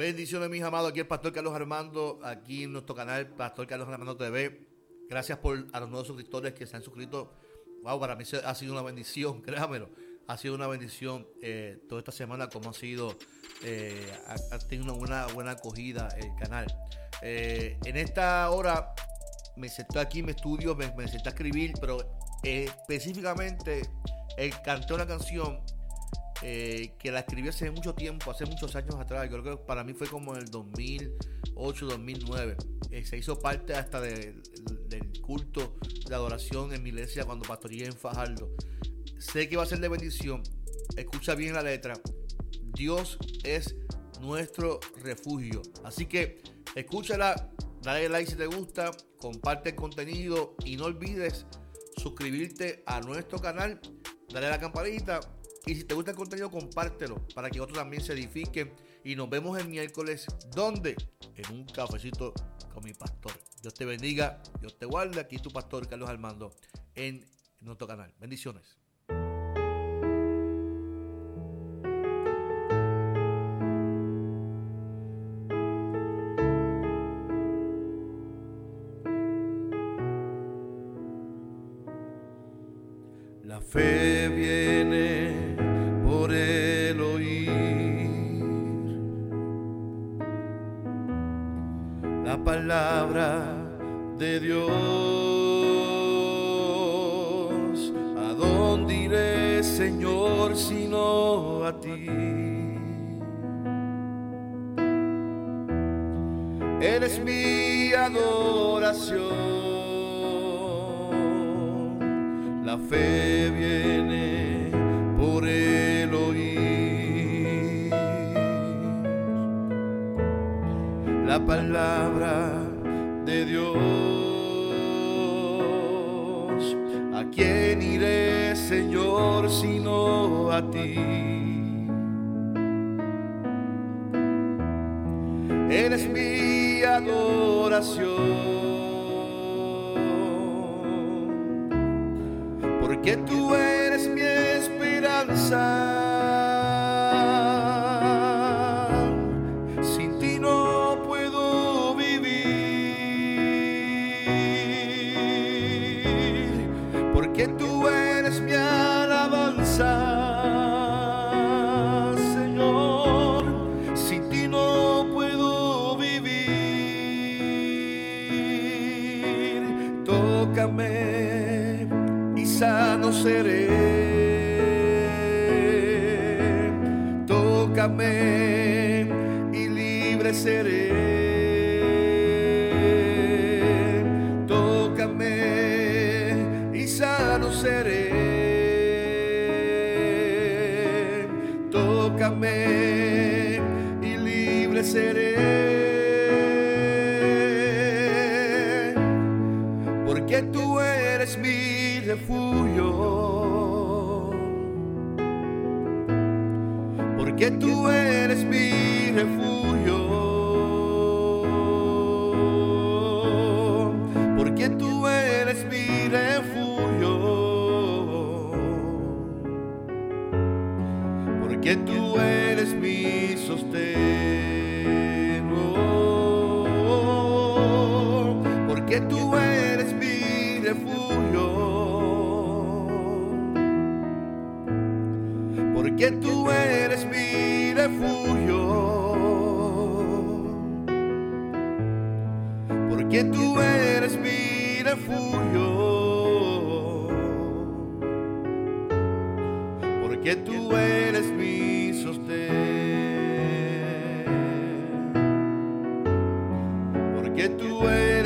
Bendiciones, mis amados. Aquí el Pastor Carlos Armando, aquí en nuestro canal, Pastor Carlos Armando TV. Gracias por a los nuevos suscriptores que se han suscrito. Wow, para mí ha sido una bendición, créamelo. Ha sido una bendición eh, toda esta semana, como ha sido, eh, ha, tenido una buena, acogida el canal. Eh, en esta hora me senté aquí mi estudio, me, me senté a escribir, pero específicamente el canté una canción eh, que la escribí hace mucho tiempo, hace muchos años atrás. Yo creo que para mí fue como en el 2008, 2009. Eh, se hizo parte hasta del culto de adoración en mi iglesia cuando pastoreé en Fajardo. Sé que va a ser de bendición. Escucha bien la letra. Dios es nuestro refugio. Así que escúchala, dale like si te gusta, comparte el contenido y no olvides suscribirte a nuestro canal, dale a la campanita y si te gusta el contenido, compártelo para que otros también se edifiquen. Y nos vemos el miércoles. ¿Dónde? En un cafecito con mi pastor. Dios te bendiga, Dios te guarde. Aquí tu pastor Carlos Armando en nuestro canal. Bendiciones. La fe viene La palabra de Dios. ¿A dónde iré, Señor, sino a ti? Eres mi adoración. La fe La palabra de Dios. ¿A quién iré, Señor, sino a ti? Eres mi adoración. porque tú eres mi sin Tócame y sano seré. y libre seré. Tócame y sano seré. Tócame y libre seré. Tú eres mi refugio. que tú eres mi refugio. Porque tú eres mi refugio. Porque tú eres mi sostén. Porque tú eres mi refugio. Porque tú eres mi refugio. Porque tú eres mi refugio. Porque tú eres mi sostén. Porque tú eres